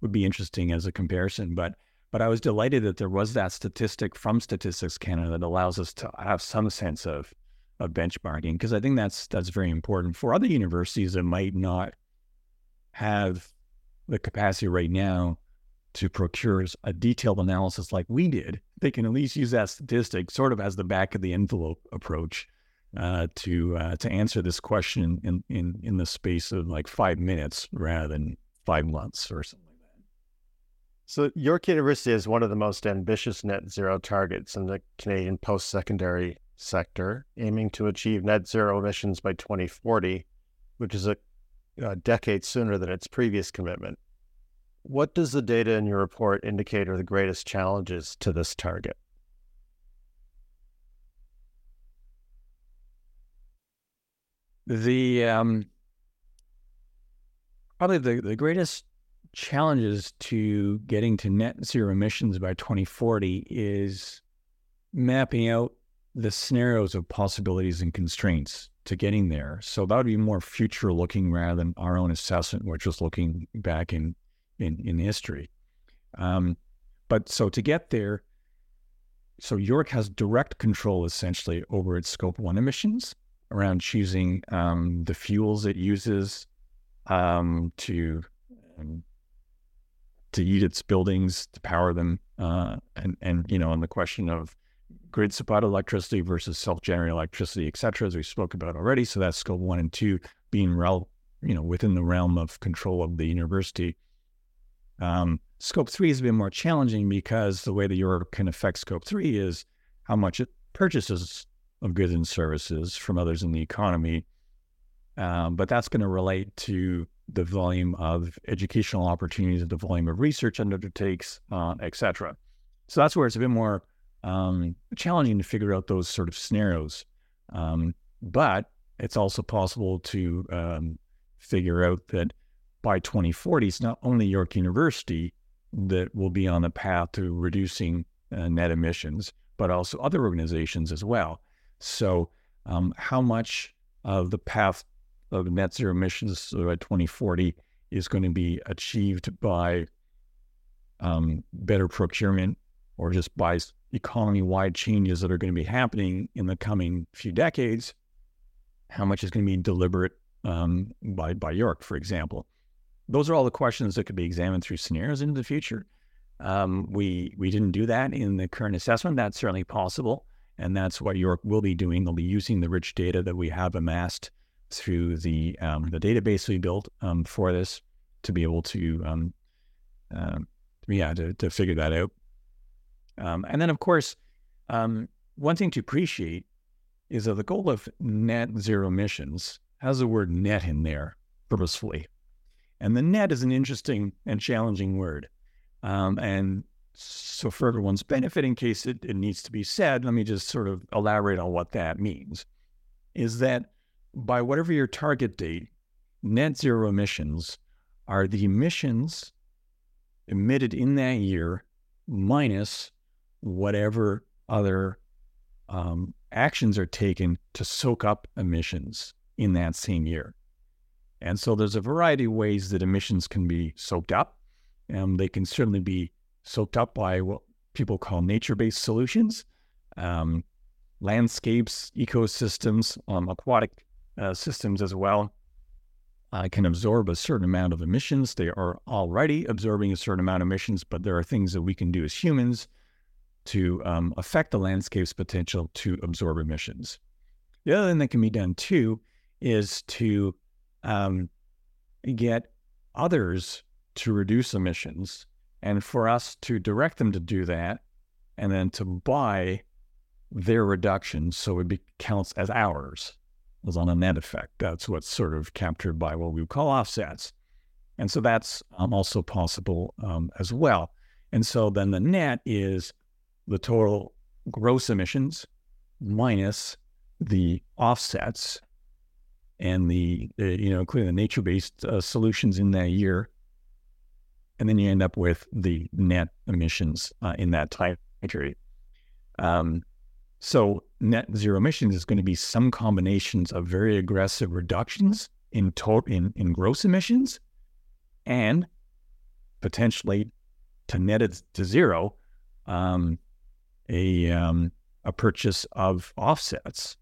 would be interesting as a comparison. But, but I was delighted that there was that statistic from Statistics Canada that allows us to have some sense of, of benchmarking, because I think that's, that's very important for other universities that might not have the capacity right now to procure a detailed analysis like we did. They can at least use that statistic sort of as the back of the envelope approach uh, to uh, to answer this question in, in in the space of like five minutes rather than five months or something like that. So York University is one of the most ambitious net zero targets in the Canadian post-secondary sector, aiming to achieve net zero emissions by 2040, which is a, a decade sooner than its previous commitment. What does the data in your report indicate are the greatest challenges to this target? The um, probably the, the greatest challenges to getting to net zero emissions by 2040 is mapping out the scenarios of possibilities and constraints to getting there. So that would be more future looking rather than our own assessment, which is looking back in in, in history. Um, but so to get there, so York has direct control essentially over its scope one emissions around choosing um, the fuels it uses um, to um, to eat its buildings, to power them, uh, and and you know, on the question of grid supplied electricity versus self-generated electricity, et cetera, as we spoke about already. So that's scope one and two being rel- you know, within the realm of control of the university. Um, scope three has been more challenging because the way that Europe can affect scope three is how much it purchases of goods and services from others in the economy. Um, but that's going to relate to the volume of educational opportunities, the volume of research undertakes, uh, et cetera. So that's where it's a bit more um, challenging to figure out those sort of scenarios. Um, but it's also possible to um, figure out that by 2040, it's not only York University that will be on the path to reducing uh, net emissions, but also other organizations as well. So, um, how much of the path of net zero emissions by 2040 is going to be achieved by um, better procurement or just by economy wide changes that are going to be happening in the coming few decades, how much is going to be deliberate um, by, by York, for example? Those are all the questions that could be examined through scenarios into the future. Um, we we didn't do that in the current assessment. That's certainly possible, and that's what York will be doing. They'll be using the rich data that we have amassed through the um, the database we built um, for this to be able to um, uh, yeah to, to figure that out. Um, and then, of course, um, one thing to appreciate is that the goal of net zero emissions has the word net in there purposefully. And the net is an interesting and challenging word. Um, and so, for everyone's benefit, in case it, it needs to be said, let me just sort of elaborate on what that means. Is that by whatever your target date, net zero emissions are the emissions emitted in that year minus whatever other um, actions are taken to soak up emissions in that same year. And so there's a variety of ways that emissions can be soaked up. Um, they can certainly be soaked up by what people call nature based solutions, um, landscapes, ecosystems, um, aquatic uh, systems as well. Uh, can absorb a certain amount of emissions. They are already absorbing a certain amount of emissions, but there are things that we can do as humans to um, affect the landscape's potential to absorb emissions. The other thing that can be done too is to um, get others to reduce emissions and for us to direct them to do that and then to buy their reductions so it be, counts as ours was on a net effect. That's what's sort of captured by what we would call offsets. And so that's um, also possible um, as well. And so then the net is the total gross emissions minus the offsets and the, the you know including the nature based uh, solutions in that year, and then you end up with the net emissions uh, in that time period. Um, so net zero emissions is going to be some combinations of very aggressive reductions in total in, in gross emissions, and potentially to net it to zero, um, a um, a purchase of offsets.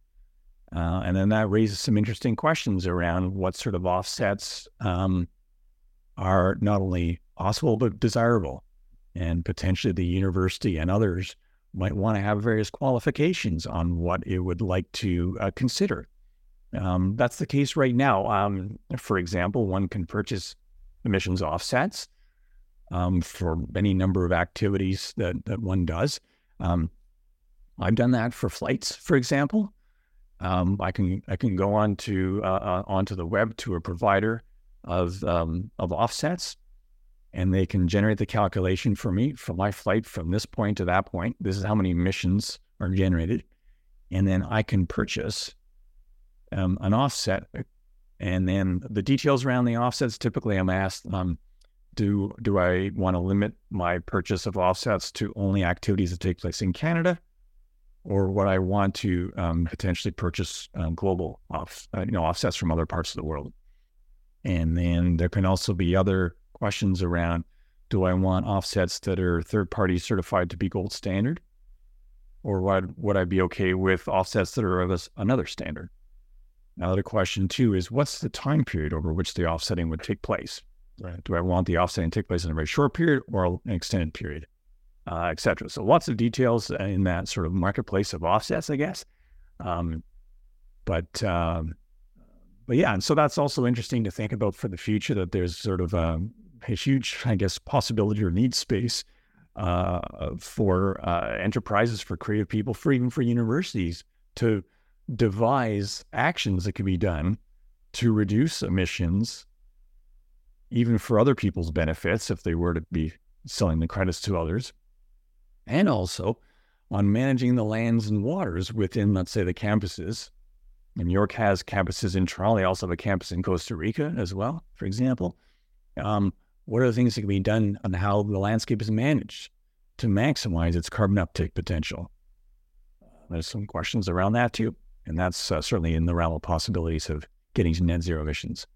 Uh, and then that raises some interesting questions around what sort of offsets um, are not only possible but desirable. And potentially the university and others might want to have various qualifications on what it would like to uh, consider. Um, that's the case right now. Um, for example, one can purchase emissions offsets um, for any number of activities that, that one does. Um, I've done that for flights, for example. Um, I can I can go on to uh, uh, onto the web to a provider of um, of offsets, and they can generate the calculation for me for my flight from this point to that point. This is how many emissions are generated, and then I can purchase um, an offset. And then the details around the offsets. Typically, I'm asked, um, do do I want to limit my purchase of offsets to only activities that take place in Canada, or would I want to um, potentially purchase um, global off, uh, you know, offsets from other parts of the world? And then there can also be other questions around: Do I want offsets that are third party certified to be gold standard, or would would I be okay with offsets that are of another standard? Another question too is what's the time period over which the offsetting would take place? Right. Do I want the offsetting to take place in a very short period or an extended period, uh, et cetera? So lots of details in that sort of marketplace of offsets, I guess. Um, but um, but yeah, and so that's also interesting to think about for the future that there's sort of um, a huge, I guess, possibility or need space uh, for uh, enterprises, for creative people, for even for universities to devise actions that can be done to reduce emissions even for other people's benefits if they were to be selling the credits to others, and also on managing the lands and waters within, let's say, the campuses. And York has campuses in Toronto. They also have a campus in Costa Rica as well, for example. Um, what are the things that can be done on how the landscape is managed to maximize its carbon uptake potential? There's some questions around that too. And that's uh, certainly in the realm of possibilities of getting to net zero emissions.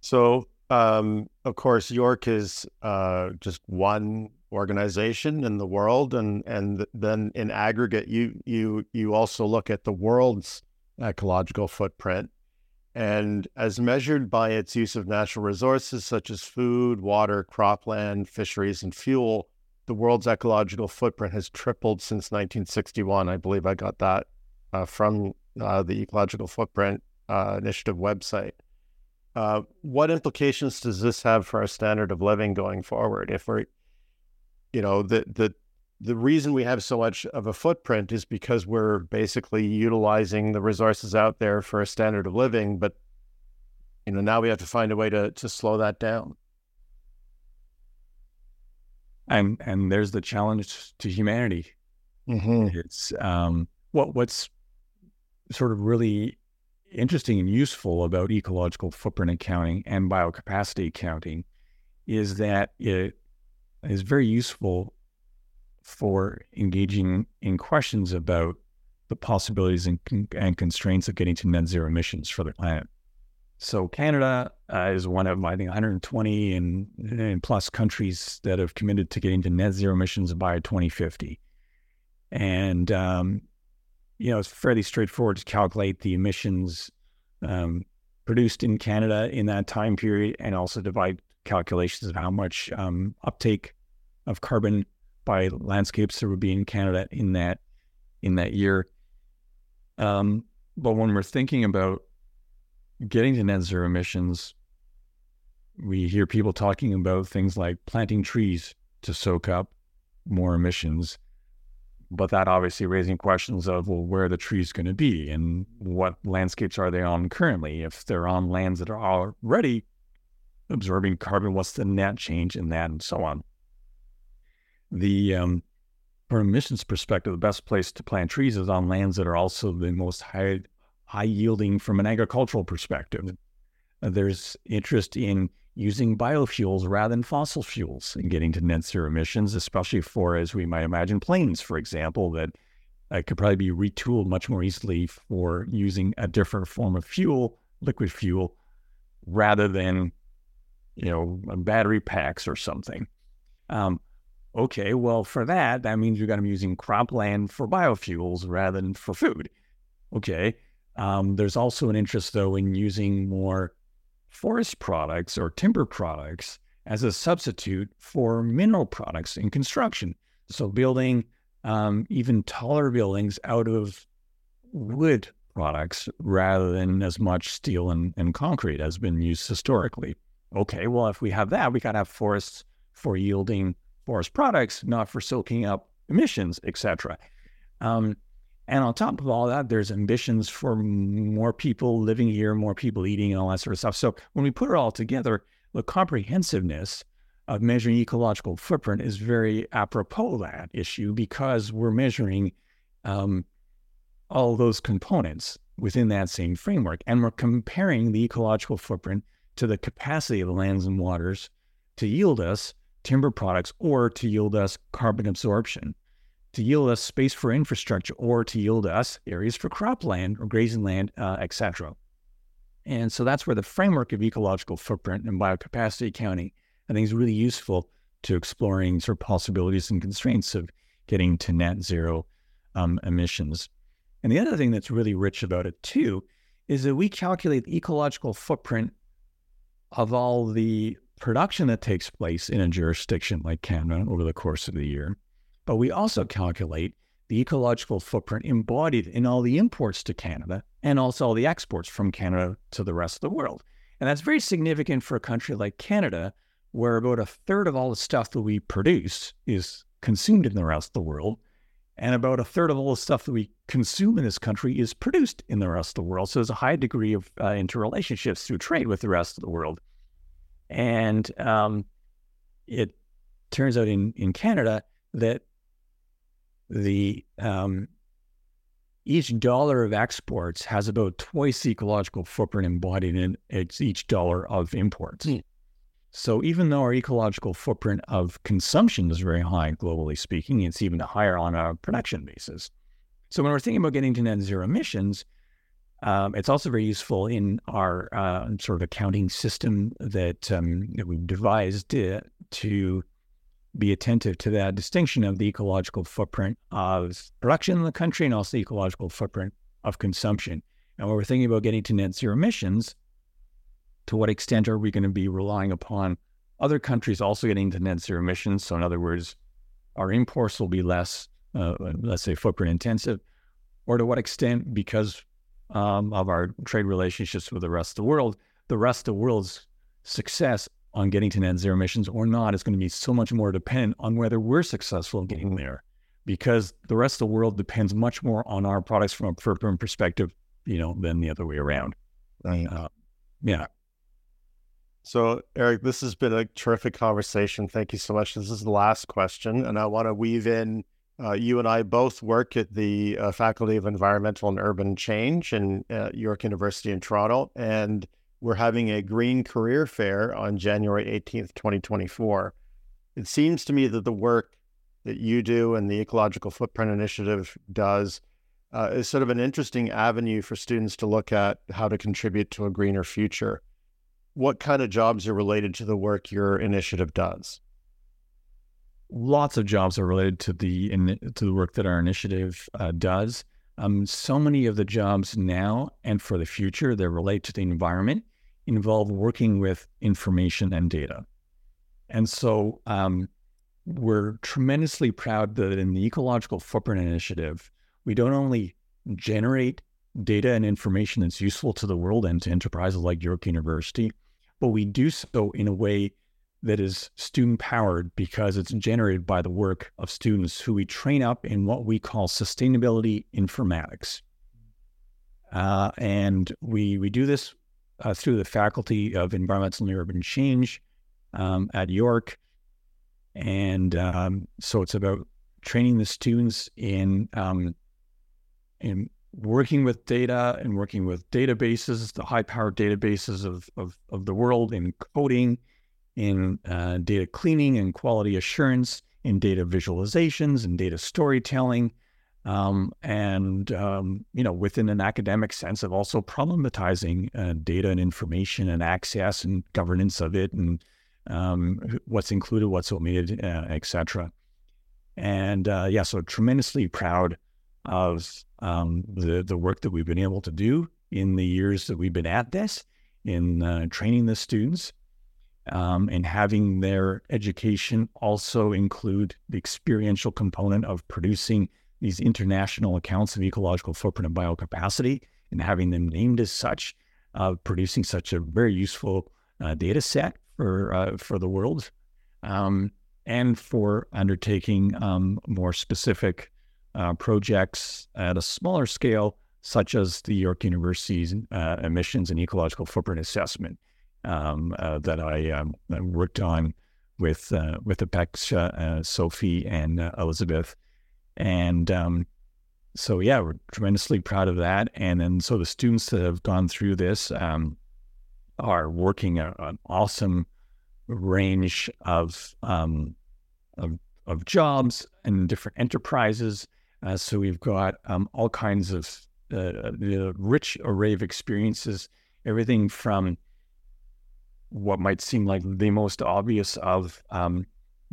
So um, of course, York is uh, just one organization in the world, and and then in aggregate, you you you also look at the world's ecological footprint, and as measured by its use of natural resources such as food, water, cropland, fisheries, and fuel, the world's ecological footprint has tripled since 1961. I believe I got that uh, from uh, the Ecological Footprint uh, Initiative website. Uh, what implications does this have for our standard of living going forward? If we're, you know, the the the reason we have so much of a footprint is because we're basically utilizing the resources out there for a standard of living, but you know now we have to find a way to to slow that down. And and there's the challenge to humanity. Mm-hmm. It's um, what what's sort of really interesting and useful about ecological footprint accounting and biocapacity accounting is that it is very useful for engaging in questions about the possibilities and, and constraints of getting to net zero emissions for the planet. So Canada uh, is one of I think 120 and, and, plus countries that have committed to getting to net zero emissions by 2050, and um, you know, it's fairly straightforward to calculate the emissions um, produced in Canada in that time period and also divide calculations of how much um, uptake of carbon by landscapes that would be in Canada in that in that year. Um, but when we're thinking about getting to net zero emissions, we hear people talking about things like planting trees to soak up more emissions but that obviously raising questions of well where the trees going to be and what landscapes are they on currently if they're on lands that are already absorbing carbon what's the net change in that and so on the um, from emissions perspective the best place to plant trees is on lands that are also the most high high yielding from an agricultural perspective uh, there's interest in using biofuels rather than fossil fuels and getting to net zero emissions, especially for, as we might imagine, planes, for example, that uh, could probably be retooled much more easily for using a different form of fuel, liquid fuel, rather than, you know, battery packs or something. Um, okay, well, for that, that means you're going to be using cropland for biofuels rather than for food. Okay. Um, there's also an interest, though, in using more forest products or timber products as a substitute for mineral products in construction. So, building um, even taller buildings out of wood products rather than as much steel and, and concrete has been used historically. Okay, well, if we have that, we got to have forests for yielding forest products, not for soaking up emissions, etc. Um, and on top of all that, there's ambitions for more people living here, more people eating, and all that sort of stuff. So when we put it all together, the comprehensiveness of measuring ecological footprint is very apropos that issue because we're measuring um, all those components within that same framework. And we're comparing the ecological footprint to the capacity of the lands and waters to yield us timber products or to yield us carbon absorption to yield us space for infrastructure or to yield us areas for cropland or grazing land, uh, etc. And so that's where the framework of ecological footprint and biocapacity accounting, I think, is really useful to exploring sort of possibilities and constraints of getting to net zero um, emissions. And the other thing that's really rich about it too is that we calculate the ecological footprint of all the production that takes place in a jurisdiction like Canada over the course of the year, but we also calculate the ecological footprint embodied in all the imports to Canada and also all the exports from Canada to the rest of the world. And that's very significant for a country like Canada, where about a third of all the stuff that we produce is consumed in the rest of the world. And about a third of all the stuff that we consume in this country is produced in the rest of the world. So there's a high degree of uh, interrelationships through trade with the rest of the world. And um, it turns out in, in Canada that the um, each dollar of exports has about twice the ecological footprint embodied in each dollar of imports. Mm. So even though our ecological footprint of consumption is very high globally speaking, it's even higher on a production basis. So when we're thinking about getting to net zero emissions, um, it's also very useful in our uh, sort of accounting system that, um, that we've devised uh, to be attentive to that distinction of the ecological footprint of production in the country and also the ecological footprint of consumption. And when we're thinking about getting to net zero emissions, to what extent are we going to be relying upon other countries also getting to net zero emissions? So, in other words, our imports will be less, uh, let's say, footprint intensive, or to what extent, because um, of our trade relationships with the rest of the world, the rest of the world's success on getting to net zero emissions or not is going to be so much more dependent on whether we're successful in getting there, because the rest of the world depends much more on our products from a footprint perspective, you know, than the other way around. Right. Uh, yeah. So, Eric, this has been a terrific conversation. Thank you so much. This is the last question, and I want to weave in uh, you and I both work at the uh, Faculty of Environmental and Urban Change in uh, York University in Toronto, and we're having a Green Career Fair on January 18th, 2024. It seems to me that the work that you do and the Ecological Footprint Initiative does uh, is sort of an interesting avenue for students to look at how to contribute to a greener future. What kind of jobs are related to the work your initiative does? Lots of jobs are related to the in, to the work that our initiative uh, does. Um, so many of the jobs now and for the future that relate to the environment involve working with information and data. And so um, we're tremendously proud that in the Ecological Footprint Initiative, we don't only generate data and information that's useful to the world and to enterprises like York University, but we do so in a way that is student powered because it's generated by the work of students who we train up in what we call sustainability informatics. Uh, and we, we do this uh, through the Faculty of Environmental and Urban Change um, at York. And um, so it's about training the students in, um, in working with data and working with databases, the high powered databases of, of, of the world, in coding in uh, data cleaning and quality assurance, in data visualizations and data storytelling, um, and um, you know within an academic sense of also problematizing uh, data and information and access and governance of it and um, what's included, what's omitted, uh, etc. And uh, yeah, so tremendously proud of um, the the work that we've been able to do in the years that we've been at this in uh, training the students um, and having their education also include the experiential component of producing these international accounts of ecological footprint and biocapacity and having them named as such, uh, producing such a very useful uh, data set for uh, for the world, um, and for undertaking um, more specific uh, projects at a smaller scale, such as the York University's uh, emissions and ecological footprint assessment um, uh, that I um, worked on with uh, with Apexa, uh, Sophie, and uh, Elizabeth, and um, so yeah, we're tremendously proud of that. And then so the students that have gone through this um, are working a, an awesome range of, um, of of jobs and different enterprises. Uh, so we've got um, all kinds of uh, rich array of experiences, everything from what might seem like the most obvious of um,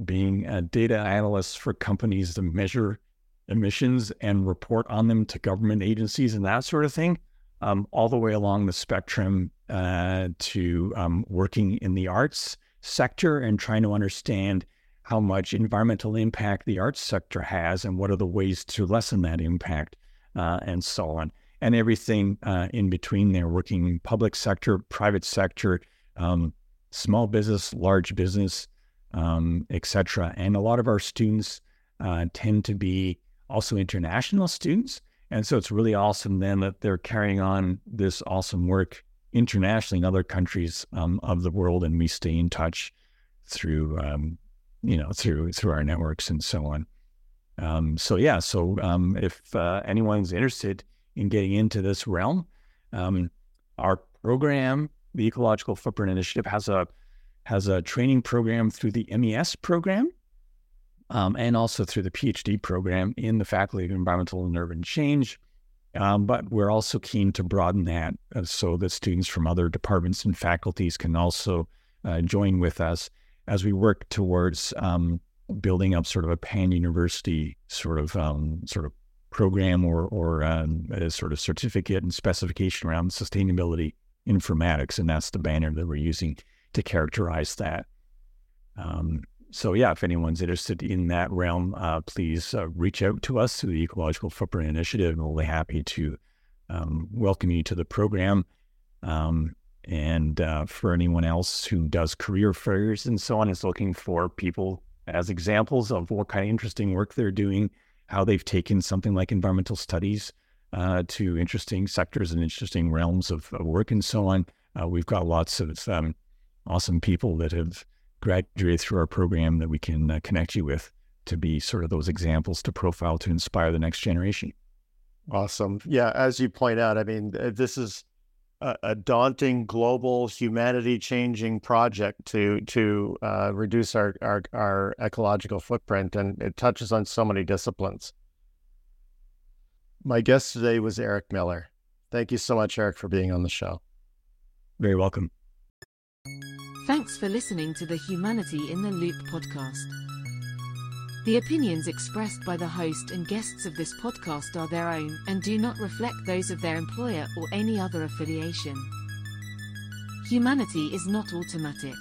being a data analyst for companies to measure emissions and report on them to government agencies and that sort of thing, um, all the way along the spectrum uh, to um, working in the arts sector and trying to understand how much environmental impact the arts sector has and what are the ways to lessen that impact uh, and so on. And everything uh, in between there, working public sector, private sector, um, small business, large business, um, etc. And a lot of our students uh, tend to be also international students. And so it's really awesome then that they're carrying on this awesome work internationally in other countries um, of the world, and we stay in touch through um, you know through through our networks and so on. Um, so yeah, so um, if uh, anyone's interested in getting into this realm, um, our program, the Ecological Footprint Initiative, has a has a training program through the MES program. Um, and also through the PhD program in the Faculty of Environmental and Urban Change. Um, but we're also keen to broaden that uh, so that students from other departments and faculties can also uh, join with us as we work towards um, building up sort of a pan university sort of um, sort of program or or um, a sort of certificate and specification around sustainability informatics, and that's the banner that we're using to characterize that. Um, so yeah, if anyone's interested in that realm, uh, please uh, reach out to us through the Ecological Footprint Initiative, and we'll be happy to um, welcome you to the program. Um, and uh, for anyone else who does career fairs and so on, is looking for people as examples of what kind of interesting work they're doing, how they've taken something like environmental studies uh, to interesting sectors and interesting realms of, of work and so on. Uh, we've got lots of um, awesome people that have graduated through our program that we can uh, connect you with to be sort of those examples to profile to inspire the next generation. Awesome. Yeah, as you point out, I mean, this is a, a daunting global humanity changing project to to uh, reduce our, our our ecological footprint, and it touches on so many disciplines. My guest today was Eric Miller. Thank you so much, Eric, for being on the show. Very welcome. Thanks for listening to the Humanity in the Loop podcast. The opinions expressed by the host and guests of this podcast are their own and do not reflect those of their employer or any other affiliation. Humanity is not automatic.